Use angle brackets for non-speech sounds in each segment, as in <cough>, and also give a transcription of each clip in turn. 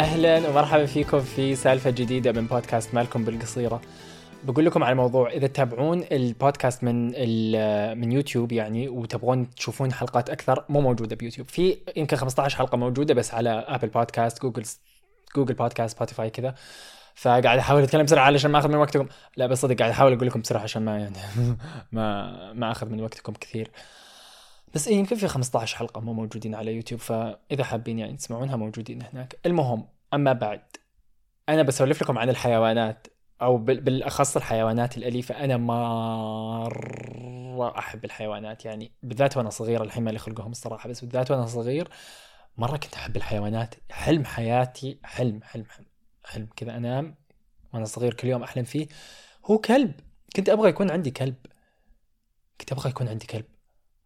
أهلا ومرحبا فيكم في سالفة جديدة من بودكاست مالكم بالطويلة. بقول لكم على موضوع إذا تتابعون البودكاست من من يوتيوب يعني وتبغون تشوفون حلقات أكثر مو موجودة بيوتيوب. في يمكن 15 حلقة موجودة بس على ابل بودكاست جوجل جوجل بودكاست سبوتيفاي كذا. فقاعد أحاول أتكلم بسرعة علشان ما أخذ من وقتكم. لا بس صدق قاعد أحاول أقول لكم بسرعة عشان ما يعني <laughs> ما ما أخذ من وقتكم كثير. بس إيه يمكن في 15 حلقة مو موجودين على يوتيوب فإذا حابين يعني تسمعونها موجودين هناك. المهم أما بعد أنا بسولف لكم عن الحيوانات أو بالأخص الحيوانات الأليفة. أنا مرة أحب الحيوانات يعني بالذات وأنا صغير الحين ما لي خلقهم الصراحة بس بالذات وأنا صغير مرة كنت أحب الحيوانات. حلم حياتي حلم حلم حلم, حلم كذا أنام وأنا صغير كل يوم أحلم فيه. هو كلب. كنت أبغى يكون عندي كلب. كنت أبغى يكون عندي كلب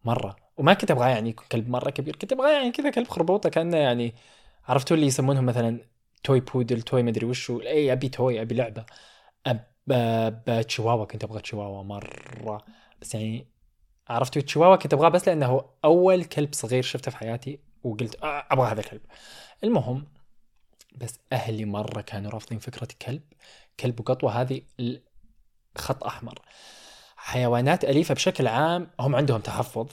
مرة. وما كنت أبغى يعني يكون كلب مرة كبير كنت أبغى يعني كذا كلب خربوطة كأنه يعني عرفتوا اللي يسمونهم مثلا توي بودل توي مدري وشو إي أبي توي أبي لعبة. اب تشيواوا كنت أبغى تشيواوا مرة. بس يعني عرفتوا تشيواوا كنت أبغاه بس لأنه أول كلب صغير شفته في حياتي وقلت آه، أبغى هذا الكلب. المهم بس أهلي مرة كانوا رافضين فكرة كلب كلب وقطوة هذه خط أحمر. حيوانات أليفة بشكل عام هم عندهم تحفظ.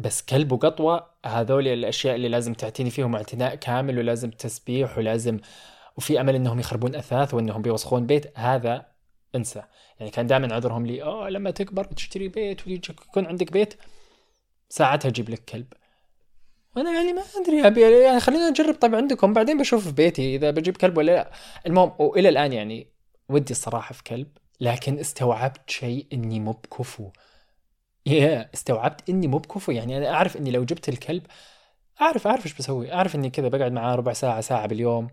بس كلب وقطوة هذول الأشياء اللي لازم تعتني فيهم اعتناء كامل ولازم تسبيح ولازم وفي أمل إنهم يخربون أثاث وإنهم بيوسخون بيت هذا انسى. يعني كان دائما عذرهم لي آه لما تكبر وتشتري بيت ويكون عندك بيت ساعتها أجيب لك كلب. وأنا يعني ما أدري أبي يعني خلينا نجرب طيب عندكم بعدين بشوف في بيتي إذا بجيب كلب ولا لا. المهم وإلى الآن يعني ودي الصراحة في كلب لكن استوعبت شيء إني مو بكفو. <laughs> yeah. استوعبت إني مو بكفو. يعني أنا أعرف إني لو جبت الكلب أعرف أعرف إيش بسوي. أعرف إني كذا بقعد معاه ربع ساعة ساعة باليوم.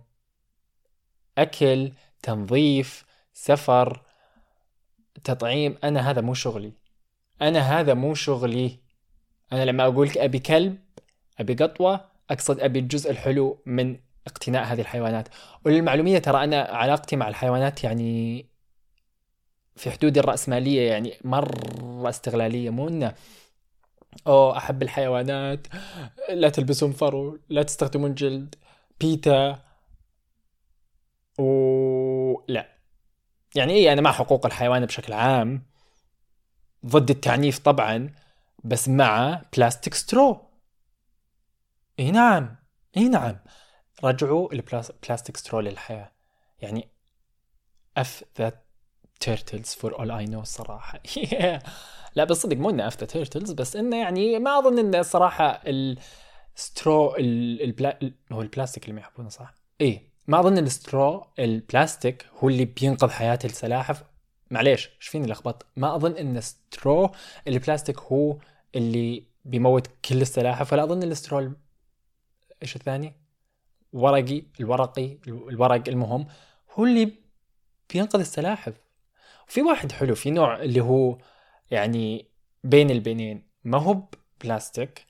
أكل تنظيف سفر تطعيم. أنا هذا مو شغلي. أنا هذا مو شغلي. أنا لما أقول أبي كلب أبي قطوة أقصد أبي الجزء الحلو من اقتناء هذه الحيوانات. وللمعلوميه ترى أنا علاقتي مع الحيوانات يعني في حدود الرأسمالية يعني مرة استغلالية مو إنه أوه أحب الحيوانات لا تلبسون فرو لا تستخدمون جلد PETA. و لا. يعني إيه أنا مع حقوق الحيوان بشكل عام ضد التعنيف طبعا بس مع plastic straw إي نعم إي نعم. رجعوا ال plastic straw للحياة. يعني F that turtles for all I know الصراحه لا بس صدق مو انه F the turtles بس إنه يعني ما أظن إنه الصراحه ال straw البلا... هو البلاستيك اللي ما يحبونه صح؟ إيه. ما أظن ال straw البلاستيك هو اللي بينقذ حياة السلاحف. معليش إيش فيني لخبط؟ ما أظن إن straw البلاستيك هو اللي بيموت كل السلاحف ولا أظن ال straw إيش الثاني؟ ورقي الورقي الورق المهم هو اللي بينقذ السلاحف. في واحد حلو في نوع اللي هو يعني بين البينين ما هو بلاستيك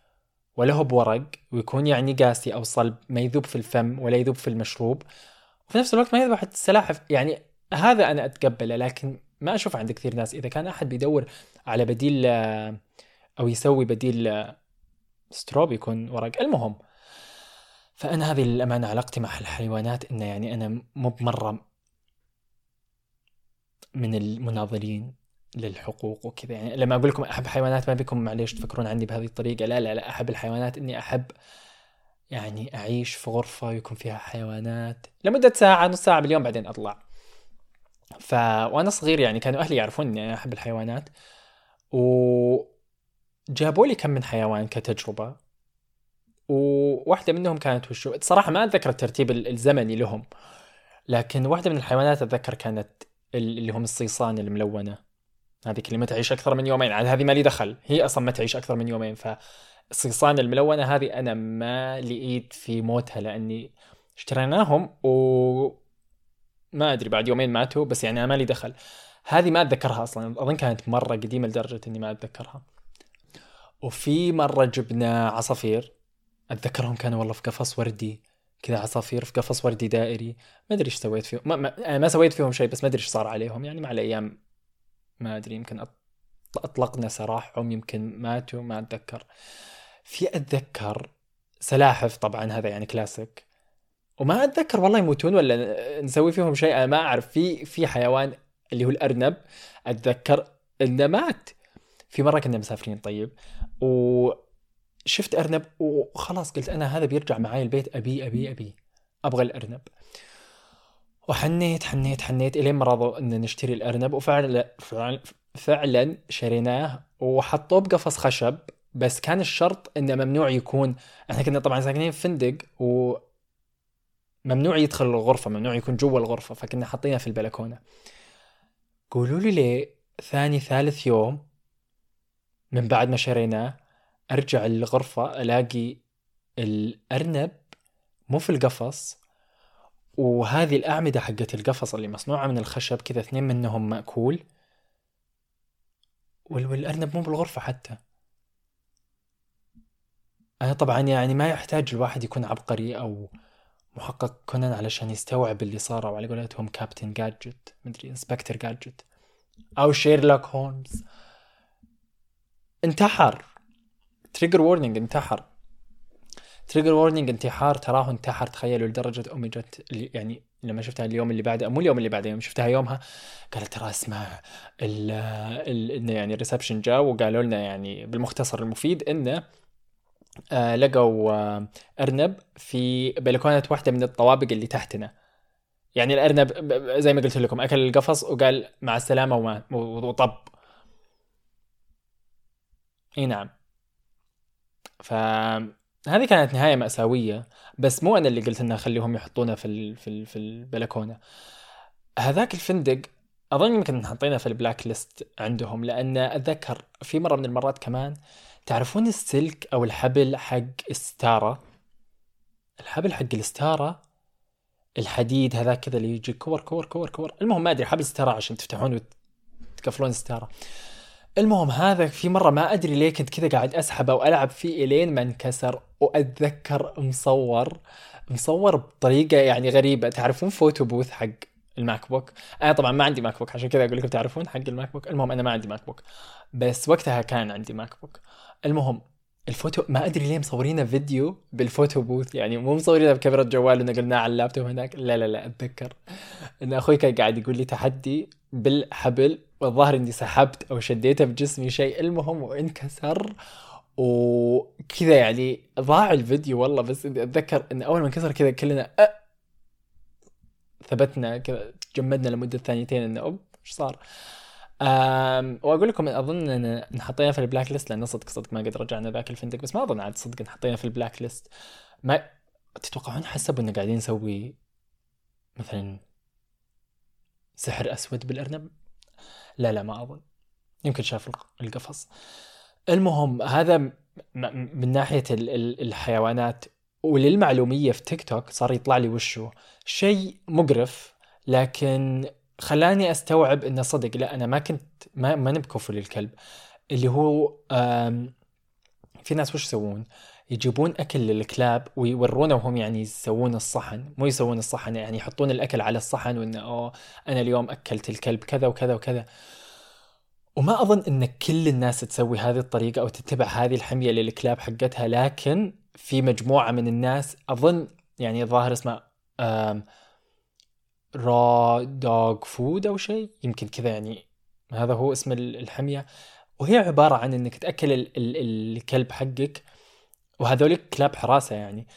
ولا هو بورق ويكون يعني قاسي أو صلب ما يذوب في الفم ولا يذوب في المشروب وفي نفس الوقت ما يذبح السلاحف. يعني هذا أنا أتقبله لكن ما أشوف عند كثير ناس. إذا كان أحد بيدور على بديل أو يسوي بديل ستروب يكون ورق. المهم فأنا هذه للأمانة علاقتي مع الحيوانات إنه يعني أنا مو بمرة من المناضلين للحقوق وكذا. يعني لما أقول لكم أحب حيوانات ما بكم معليش تفكرون عني بهذه الطريقة. لا لا لا أحب الحيوانات إني أحب يعني أعيش في غرفة ويكون فيها حيوانات لمدة ساعة نص ساعة باليوم بعدين أطلع. ف وأنا صغير يعني كانوا أهلي يعرفون إني أحب الحيوانات. و جابوا لي كم من حيوان كتجربة. وواحدة منهم كانت وشو صراحة ما أتذكر الترتيب الزمني لهم. لكن واحدة من الحيوانات أتذكر كانت اللي هم الصيصان الملونة. هذه كلمة تعيش أكثر من يومين. عاد هذه ما لي دخل. هي أصلا ما تعيش أكثر من يومين. فالصيصان الملونة هذه أنا ما لقيت في موتها لأني اشتريناهم و ما أدري بعد يومين ماتوا بس يعني أنا ما لي دخل. هذه ما أتذكرها أصلا. أظن كانت مرة قديمة لدرجة إني ما أتذكرها. وفي مرة جبنا عصافير. أتذكرهم كانوا والله في قفص وردي. كذا عصافير في قفص وردي دائري. ما أدري إيش سويت فيهم. ما, ما, ما سويت فيهم شيء بس ما أدري إيش صار عليهم. يعني مع الأيام ما أدري يمكن أطلقنا سراحهم يمكن ماتوا ما أتذكر. في أتذكر سلاحف طبعا هذا يعني كلاسيك. وما أتذكر والله يموتون ولا نسوي فيهم شيء. أنا ما أعرف. في في حيوان اللي هو الأرنب. أتذكر إنه مات. في مرة كنا مسافرين طيب. وشفت أرنب وخلاص قلت أنا هذا بيرجع معي البيت. أبي أبي أبي. أبغى الأرنب. وحنيت حنيت حنيت إلين ما رضوا إن نشتري الأرنب. وفعلا فعلا, فعلا شريناه وحطوه بقفص خشب. بس كان الشرط إنه ممنوع يكون إحنا كنا طبعا ساكنين في فندق و ممنوع يدخل الغرفة ممنوع يكون جوا الغرفة. فكنا حاطينه في البلكونة. قولوا لي ليه ثاني ثالث يوم من بعد ما شريناه أرجع الغرفة ألاقي الأرنب مو في القفص وهذه الأعمدة حقت القفص اللي مصنوعة من الخشب كذا اثنين منهم مأكول. والأرنب مو بالغرفة حتى. أنا طبعا يعني ما يحتاج الواحد يكون عبقري أو محقق كونان علشان يستوعب اللي صار أو على قولتهم captain Gadget مدري Inspector Gadget أو شيرلوك هولمز انتحر تريجر وورنينج انتحر. تريجر وورنينج انتحار تراه انتحر تخيلوا لدرجة امي جت يعني لما شفتها اليوم اللي بعده مو اليوم اللي بعده يوم شفتها يومها قالت ترى اسمع إنه يعني ال reception جاء وقالوا لنا يعني بالمختصر المفيد إنه آه لقوا آه أرنب في بلكونة واحدة من الطوابق اللي تحتنا. يعني الأرنب زي ما قلت لكم أكل القفص وقال مع السلامة وما وطب. إي نعم. ف هذه كانت نهاية مأساوية بس مو أنا اللي قلت إنه خليهم يحطونه في في في البلكونة. هذاك الفندق أظن يمكن حاطينه في البلاك ليست عندهم لأن أتذكر في مرة من المرات كمان تعرفون السلك أو الحبل حق الستاره الحبل حق الستاره الحديد هذاك كذا اللي يجي كور كور كور كور. المهم ما أدري حبل ستاره عشان تفتحون وتقفلون الستاره المهم هذا في مرة ما أدري ليه كنت كذا قاعد أسحبه وألعب فيه إلين ما انكسر وأتذكر مصور. مصور بطريقة يعني غريبة. تعرفون Photo Booth حق ال MacBook أنا طبعا ما عندي MacBook عشان كذا أقول لكم تعرفون حق ال MacBook المهم أنا ما عندي MacBook بس وقتها كان عندي MacBook المهم الفوتو ما أدري ليه مصورينه فيديو بال Photo Booth. يعني مو مصورينه بكاميرا جوال ونقلناه على اللابتوب هناك. لا لا لا أتذكر. إن أخوي كان قاعد يقول لي تحدي بالحبل والظاهر إني سحبت أو شديته بجسمي شيء. المهم وانكسر وكذا يعني ضاع الفيديو والله. بس إني أتذكر إن أول ما انكسر كذا كلنا أه! ثبتنا كذا تجمدنا لمدة ثانيتين إنه أوب إيش صار؟ وأقول لكم أظن إن حطينا في ال blacklist لأن صدق صدق ما قد رجعنا ذاك الفندق بس ما أظن عاد صدق حطينا في ال blacklist. ما تتوقعون حسبوا إنه قاعدين نسوي مثلا سحر أسود بالأرنب؟ لا لا ما أظن. يمكن شاف القفص. المهم هذا من ناحية الحيوانات وللمعلومية في تيك توك صار يطلع لي وشه شيء مقرف لكن خلاني أستوعب إنه صدق. لا أنا ما كنت ما ما بكفر للكلب. اللي هو في ناس وش يسوون؟ يجيبون أكل للكلاب ويورونا وهم يعني يسوون الصحن. مو يسوون الصحن يعني يحطون الأكل على الصحن وإنه أوه أنا اليوم أكلت الكلب كذا وكذا وكذا. وما أظن إن كل الناس تسوي هذه الطريقة أو تتبع هذه الحمية للكلاب حقتها لكن في مجموعة من الناس أظن يعني الظاهر اسمه raw dog food أو شيء. يمكن كذا يعني هذا هو اسم الحمية. وهي عبارة عن إنك تأكل الكلب حقك. وهذول كلاب حراسة يعني.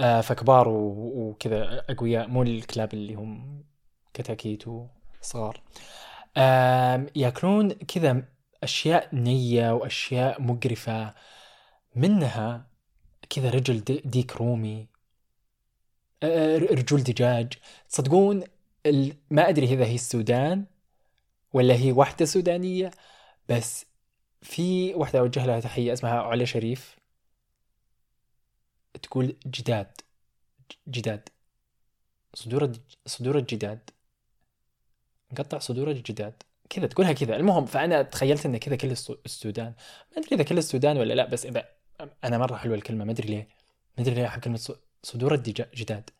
آه فكبار وكذا أقوياء. مو الكلاب اللي هم كتاكيت وصغار. آه يأكلون كذا أشياء نية وأشياء مقرفة. منها كذا رجل ديك رومي. رجول دجاج. تصدقون ما أدري إذا هي السودان ولا هي واحدة سودانية بس في واحدة أوجه لها تحية اسمها علا شريف. تقول جداد جداد. صدور صدور الجداد. نقطع صدور الجداد. كذا تقولها كذا. المهم فأنا تخيلت إن كذا كل السودان. ما أدري إذا كل السودان ولا لا بس إذا أنا مرة حلوة الكلمة ما أدري ليه. ما أدري ليه أحب كلمة صدور الجداد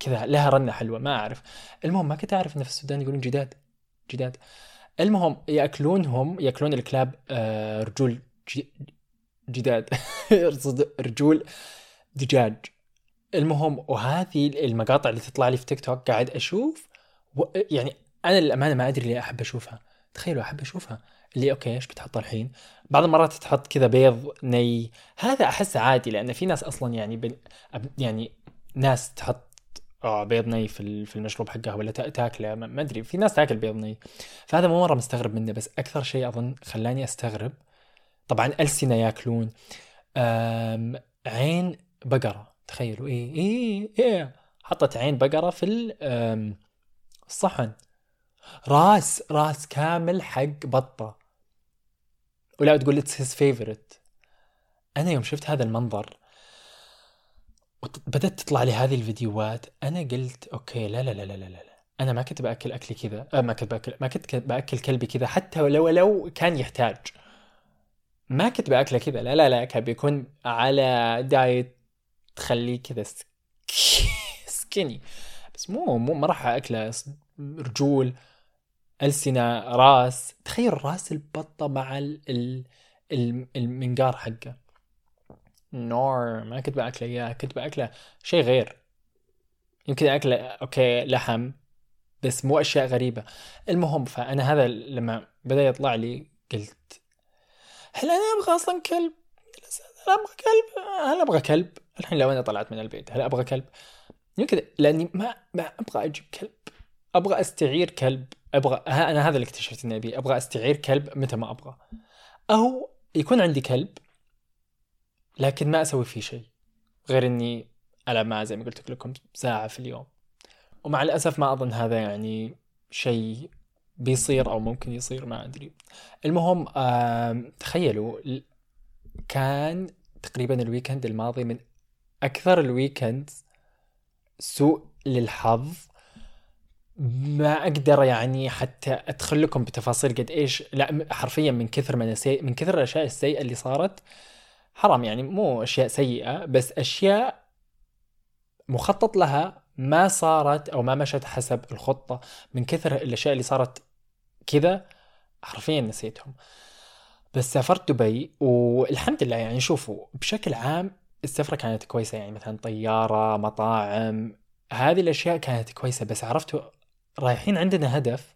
كذا لها رنة حلوة ما أعرف. المهم ما كنت أعرف إن في السودان يقولون جداد. جداد. المهم يأكلونهم يأكلون الكلاب آه، رجول جداد. <laughs> رجول دجاج. المهم وهذه المقاطع اللي تطلع لي في تيك توك قاعد أشوف و... يعني أنا للأمانة ما أدري ليه أحب أشوفها. تخيلوا أحب أشوفها. اللي أوكي إيش بتحط الحين؟ بعض المرات تحط كذا بيض ني. هذا أحس عادي لأن في ناس أصلا يعني. يعني ناس تحط آه بيض ني في في المشروب حقها ولا تاكله ما أدري. في ناس تاكل بيض ني. فهذا مو مرة مستغرب منه بس أكثر شيء أظن خلاني أستغرب طبعا ألسنة ياكلون عين بقرة. تخيلوا إيه إيه إيه حطت عين بقرة في الصحن. راس راس كامل حق بطة. ولا تقول it's his favorite أنا يوم شفت هذا المنظر بدأت تطلع لي هذه الفيديوهات أنا قلت okay لا لا لا لا لا, لا. أنا ما كنت بأكل أكلي كذا أه ما كنت بأكل ما كنت بأكل كلبي كذا حتى لو لو كان يحتاج. ما كنت بأكله كذا لا لا لا كان بيكون على diet تخليه كذا <laughs> skinny. بس مو مو ما راح أكله رجول. ألسنة راس. تخيل راس البطة مع ال ال المنقار حقه. نور ما كنت بأكله اياه كنت بأكله. شيء غير. يمكن أكله okay لحم بس مو أشياء غريبة. المهم فأنا هذا لما بدأ يطلع لي قلت هل أنا أبغى أصلا كلب؟ هل أبغى كلب. هل أبغى كلب؟ الحين لو أنا طلعت من البيت هل أبغى كلب؟ يمكن لأني ما ما أبغى أجيب كلب. أبغى أستعير كلب. أبغى أنا هذا اللي اكتشفت إني ابي أبغى أستعير كلب متى ما أبغى. أو يكون عندي كلب لكن ما أسوي فيه شيء. غير إني ألعب معه زي ما قلت لكم ساعة في اليوم. ومع الأسف ما أظن هذا يعني شيء بيصير أو ممكن يصير ما أدري. المهم تخيلوا كان تقريبا ال weekend الماضي من أكثر ال weekend سوء للحظ ما أقدر يعني حتى أدخل لكم بتفاصيل قد إيش. لا حرفيا من كثر من السيء من كثر الأشياء السيئة اللي صارت حرام يعني مو أشياء سيئة بس أشياء مخطط لها ما صارت أو ما مشت حسب الخطة. من كثر الأشياء اللي صارت كذا حرفيا نسيتهم. بس سافرت دبي والحمد لله يعني شوفوا بشكل عام السفرة كانت كويسة. يعني مثلا طيارة مطاعم هذه الأشياء كانت كويسة بس عرفتوا رايحين عندنا هدف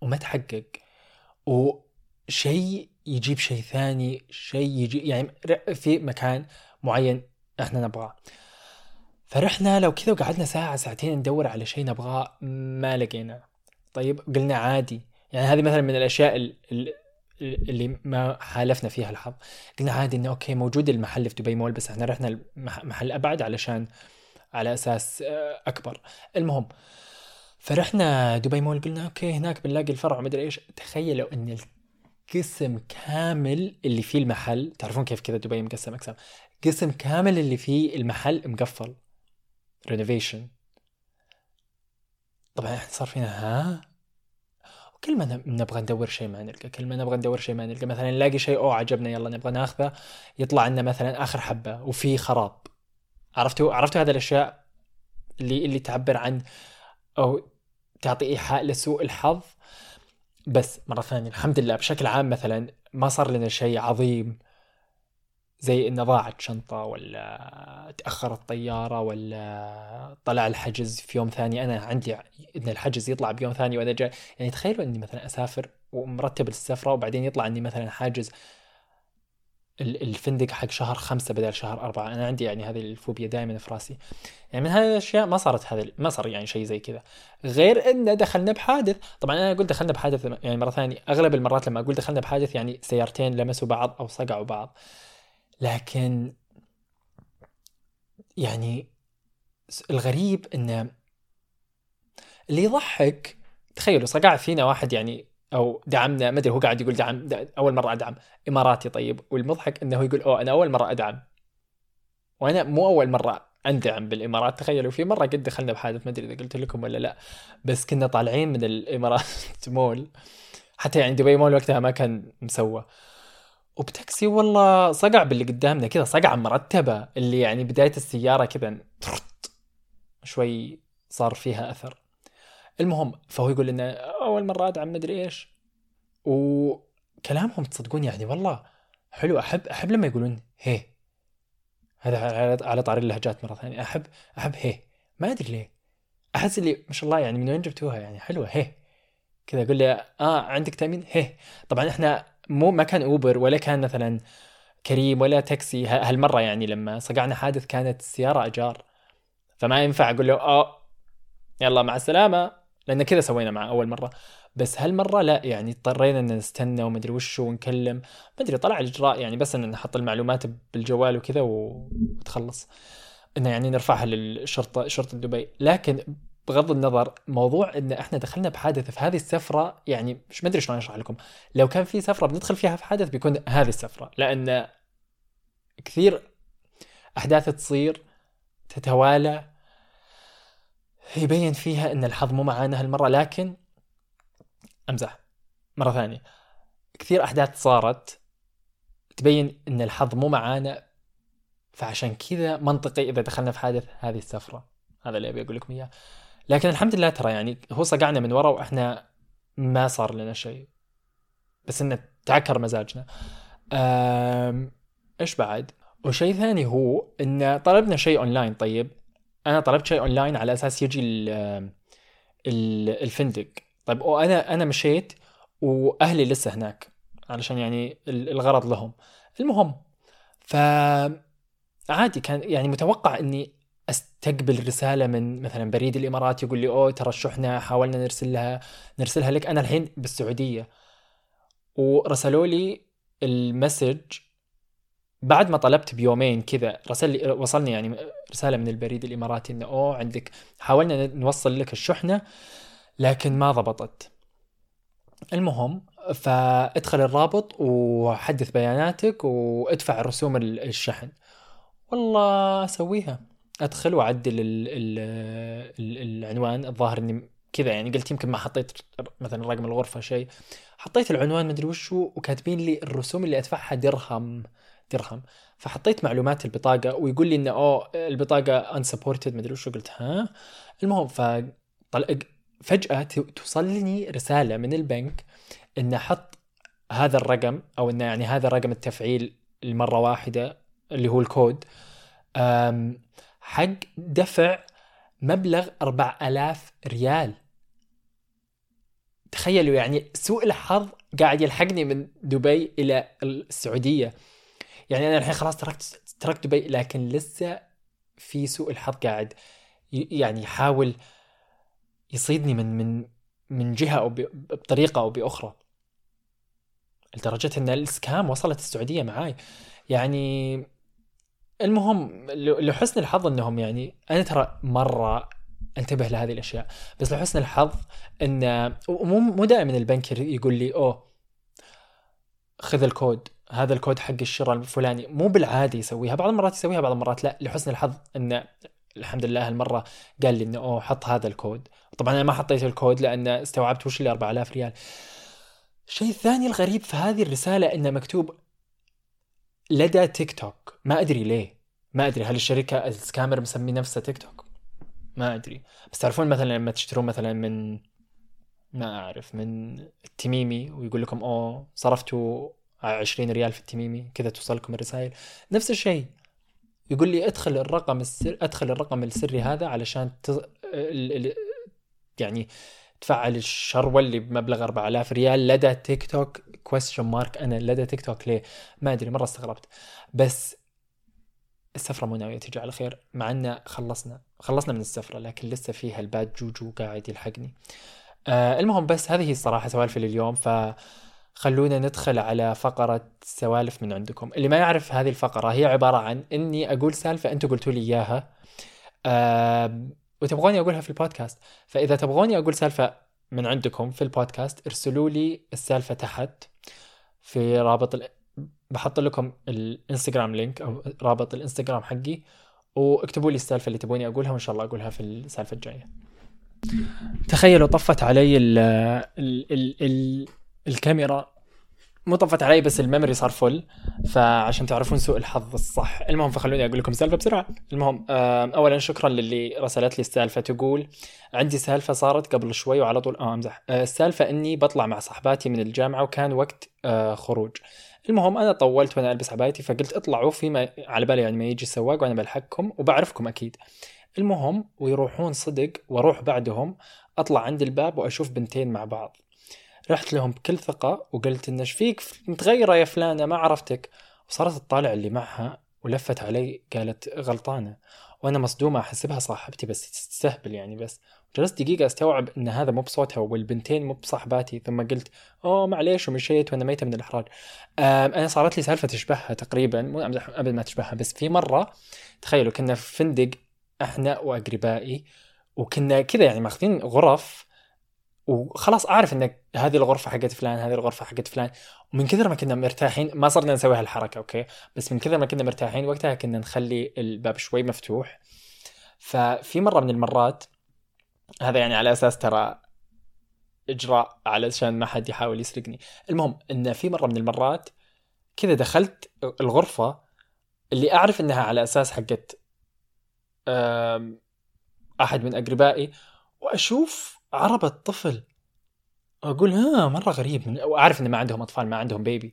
وما تحقق وشيء يجيب شيء ثاني شيء يجي يعني في مكان معين إحنا نبغاه. فرحنا لو كذا وقعدنا ساعة ساعتين ندور على شيء نبغاه ما لقينا. طيب قلنا عادي. يعني هذه مثلا من الأشياء اللي ما حالفنا فيها الحظ. قلنا عادي إنه okay موجود المحل في دبي مول بس إحنا رحنا المحل أبعد علشان على أساس آه، أكبر. المهم فرحنا دبي مول قلنا okay هناك بنلاقي الفرع ومدري إيش. تخيلوا إن القسم كامل اللي فيه المحل تعرفون كيف كذا دبي مقسم أقسام؟ قسم كامل اللي فيه المحل مقفل. رينوفيشن طبعا إحنا صار فينا ها؟ كل ما نبغى ندور شيء ما نلقى كل ما نبغى ندور شيء ما نلقى. مثلا نلاقي شيء أوه عجبنا يلا نبغى ناخذه. يطلع لنا مثلا آخر حبة وفي خراب. عرفتوا؟ عرفتوا هذه الأشياء اللي اللي تعبر عن أو تعطي إيحاء لسوء الحظ. بس مرة ثانية الحمد لله بشكل عام مثلا ما صار لنا شيء عظيم زي انه ضاعت شنطة ولا تأخرت طيارة ولا طلع الحجز في يوم ثاني. أنا عندي إن الحجز يطلع بيوم ثاني وأنا جاي. يعني تخيلوا إني مثلا أسافر ومرتب السفره وبعدين يطلع إني مثلا حاجز الفندق حق شهر خمسة بدل شهر أربعة. أنا عندي يعني هذه الفوبيا دائما في راسي. يعني من هذه الأشياء ما صارت هذا ما صار يعني شيء زي كذا. غير أن دخلنا بحادث. طبعا أنا أقول دخلنا بحادث يعني مرة ثانية. أغلب المرات لما أقول دخلنا بحادث يعني سيارتين لمسوا بعض أو صقعوا بعض. لكن يعني الغريب إنه اللي يضحك تخيلوا صقع فينا واحد يعني أو دعمنا ما أدري هو قاعد يقول دعم, أول مرة أدعم. إماراتي طيب. والمضحك إنه يقول أوه أنا أول مرة أدعم. وأنا مو أول مرة أندعم بالإمارات. تخيلوا في مرة قد دخلنا بحادث ما أدري إذا قلت لكم ولا لا. بس كنا طالعين من الإمارات <laughs> مول. حتى يعني دبي مول وقتها ما كان مسوى. وبتاكسي والله صقع باللي قدامنا كذا صقعة مرتبة اللي يعني بداية السيارة كذا شوي صار فيها أثر. المهم فهو يقول لنا أول مرة أدعم مدري إيش. وكلامهم تصدقون يعني والله حلو. أحب أحب لما يقولون هي. هذا على- طاري اللهجات مرة ثانية. أحب أحب هي. ما أدري ليه. أحس اللي ما شاء الله يعني من وين جبتوها يعني حلوة. هي. كذا أقول لي آه عندك تأمين؟ هي. طبعا إحنا مو ما كان أوبر ولا كان مثلا كريم ولا تاكسي هالمرة يعني لما صقعنا حادث كانت السياره أجار. فما ينفع أقول له آه يلا مع السلامة. لأن كذا سوينا مع أول مرة. بس هالمرة لا يعني اضطرينا إن نستنى ومدري وش ونكلم. ما أدري طلع الإجراء يعني بس إن نحط المعلومات بالجوال وكذا وتخلص. إنه يعني نرفعها للشرطة شرطة دبي. لكن بغض النظر موضوع إن إحنا دخلنا بحادث في هذه السفرة يعني مش مدري شلون أشرح لكم. لو كان في سفرة بندخل فيها في حادث بيكون هذه السفرة. لأن كثير أحداث تصير تتوالى يبين فيها إن الحظ مو معانا هالمرة لكن أمزح مرة ثانية. كثير أحداث صارت تبين إن الحظ مو معانا فعشان كذا منطقي إذا دخلنا في حادث هذه السفرة. هذا اللي أبي أقول لكم إياه. لكن الحمد لله ترى يعني هو صقعنا من ورا وإحنا ما صار لنا شيء. بس إنه تعكر مزاجنا. إيش بعد؟ وشيء ثاني هو إن طلبنا شيء أونلاين طيب. أنا طلبت شيء اونلاين على أساس يجي ال... ال... الفندق. طيب وأنا أنا مشيت وأهلي لسه هناك علشان يعني ال- الغرض لهم. المهم ف عادي كان يعني متوقع إني أستقبل رسالة من مثلا بريد الإمارات يقول لي أوه ترى الشحنه حاولنا نرسل لها نرسلها لك. أنا الحين بالسعودية. ورسلوا لي المسج بعد ما طلبت بيومين كذا رسل لي وصلني يعني رسالة من البريد الإماراتي إنه أوه عندك حاولنا نوصل لك الشحنة لكن ما ضبطت. المهم فادخل الرابط وحدث بياناتك وادفع رسوم ال- الشحن. والله اسويها أدخل وأعدل ال ال ال العنوان. الظاهر إني كذا يعني قلت يمكن ما حطيت مثلا رقم الغرفة شيء. حطيت العنوان مدري وش هو وكاتبين لي الرسوم اللي أدفعها درهم. درهم. فحطيت معلومات البطاقة ويقول لي إنه أوه البطاقة unsupported مدري وش قلت ها؟ المهم ف طل- فجاه توصلني رسالة من البنك ان أحط هذا الرقم أو إنه يعني هذا رقم التفعيل المره واحدة اللي هو الكود حق دفع مبلغ 4000 ريال. تخيلوا يعني سوء الحظ قاعد يلحقني من دبي إلى السعودية. يعني أنا الحين خلاص تركت تركت دبي لكن لسه في سوء الحظ قاعد. يعني يحاول يصيدني من من من جهة أو بطريقة أو بأخرى. لدرجة إن السكام وصلت السعودية معاي. يعني المهم لحسن الحظ إنهم يعني أنا ترى مرة أنتبه لهذه الأشياء بس لحسن الحظ إن مو مو دائما البنك يقول لي أوه خذ الكود هذا الكود حق الشراء الفلاني. مو بالعادي يسويها بعض المرات يسويها بعض المرات لا. لحسن الحظ إن الحمد لله هالمرة قال لي إنه أوه حط هذا الكود. طبعا أنا ما حطيت الكود لأن استوعبت وش اللي 4000 ريال. الشيء الثاني الغريب في هذه الرسالة إنه مكتوب لدى تيك توك. ما أدري ليه. ما أدري هل الشركة السكامر مسمي نفسها تيك توك؟ ما أدري. بس تعرفون مثلا لما تشترون مثلا من ما أعرف من التميمي ويقول لكم أوه صرفتوا 20 ريال في التميمي كذا توصلكم الرسائل. نفس الشيء يقول لي ادخل الرقم السر ادخل الرقم السري هذا علشان ت... ال... يعني تفعل الشروة اللي بمبلغ 4000 ريال لدى تيك توك question mark أنا لدى تيك توك ليه؟ ما أدري مرة استغربت. بس السفرة مو ناوية تجي على خير مع ان خلصنا خلصنا من السفرة لكن لسه فيها ال bad juju قاعد يلحقني. آه المهم بس هذه هي الصراحة سوالفي لليوم فخلونا ندخل على فقرة سوالف من عندكم. اللي ما يعرف هذه الفقرة هي عبارة عن إني أقول سالفة أنتم قلتوا لي إياها آه وتبغوني أقولها في البودكاست. فإذا تبغوني أقول سالفة من عندكم في البودكاست ارسلوا لي السالفة تحت في رابط ال... بحط لكم الإنستغرام link أو رابط الإنستغرام حقي واكتبوا لي السالفة اللي تبوني أقولها وإن شاء الله أقولها في السالفة الجاية. تخيلوا طفت علي ال ال ال ال الكاميرا مو طفت علي بس ال memory صار full فعشان تعرفون سوء الحظ الصح. المهم فخلوني أقول لكم سالفة بسرعة. المهم اولا شكرا للي رسلت لي السالفة. تقول عندي سالفة صارت قبل شوي وعلى طول آه أمزح. السالفة إني بطلع مع صحباتي من الجامعة وكان وقت خروج. المهم أنا طولت وأنا ألبس عبايتي فقلت اطلعوا فيما على بالي يعني ما يجي السواق وأنا بلحقكم وبعرفكم أكيد. المهم ويروحون صدق وأروح بعدهم أطلع عند الباب وأشوف بنتين مع بعض. رحت لهم بكل ثقة وقلت إن إيش فيك؟ متغيرة يا فلانة ما عرفتك. وصارت تطالع اللي معها ولفت علي قالت غلطانة. وأنا مصدومة أحسبها صاحبتي بس تستهبل يعني بس. جلست دقيقة أستوعب إن هذا مو بصوتها والبنتين مو بصاحباتي. ثم قلت أوه معليش ومشيت وأنا ميتة من الإحراج. أنا صارت لي سالفة تشبهها تقريبا مو ابدا ما تشبهها بس في مرة تخيلوا كنا في فندق إحنا وأقربائي وكنا كذا يعني ماخذين غرف وخلاص أعرف إن هذه الغرفة حقت فلان هذه الغرفة حقت فلان. ومن كثر ما كنا مرتاحين ما صرنا نسوي هالحركة أوكي؟ بس من كثر ما كنا مرتاحين وقتها كنا نخلي الباب شوي مفتوح. ففي مرة من المرات هذا يعني على أساس ترى إجراء علشان ما حد يحاول يسرقني. المهم إن في مرة من المرات كذا دخلت الغرفة اللي أعرف إنها على أساس حقت أحد من أقربائي وأشوف عربة طفل. أقول ها مرة غريب. من... وأعرف إن ما عندهم أطفال ما عندهم بيبي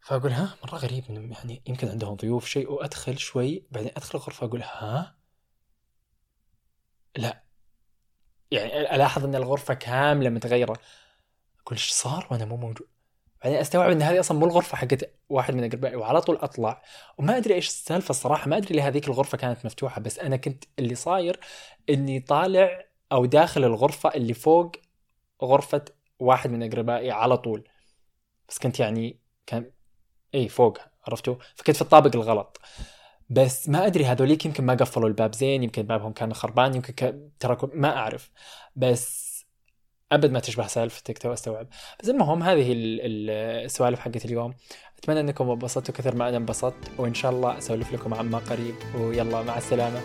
فأقول ها مرة غريب من يعني يمكن عندهم ضيوف شيء. وأدخل شوي بعدين أدخل الغرفة أقول ها؟ لا. يعني ألاحظ إن الغرفة كاملة متغيرة. أقول إيش صار؟ وأنا مو موجود بعدين أستوعب إن هذه أصلا مو الغرفة حقت واحد من أقربائي وعلى طول أطلع. وما أدري إيش السالفة الصراحة ما أدري ليه هذيك الغرفة كانت مفتوحة بس أنا كنت اللي صاير إني طالع أو داخل الغرفة اللي فوق غرفة واحد من أقربائي على طول. بس كنت يعني كان إي فوق عرفتوا؟ فكنت في الطابق الغلط. بس ما أدري هذوليك يمكن ما قفلوا الباب زين يمكن بابهم كان خربان يمكن ك... تركوا ما أعرف. بس أبد ما تشبه سالفتك تو أستوعب. بس المهم هذه السوالف حقت اليوم. أتمنى أنكم انبسطتوا كثر ما أنا انبسطت وإن شاء الله أسولف لكم عما قريب. ويلا مع السلامة.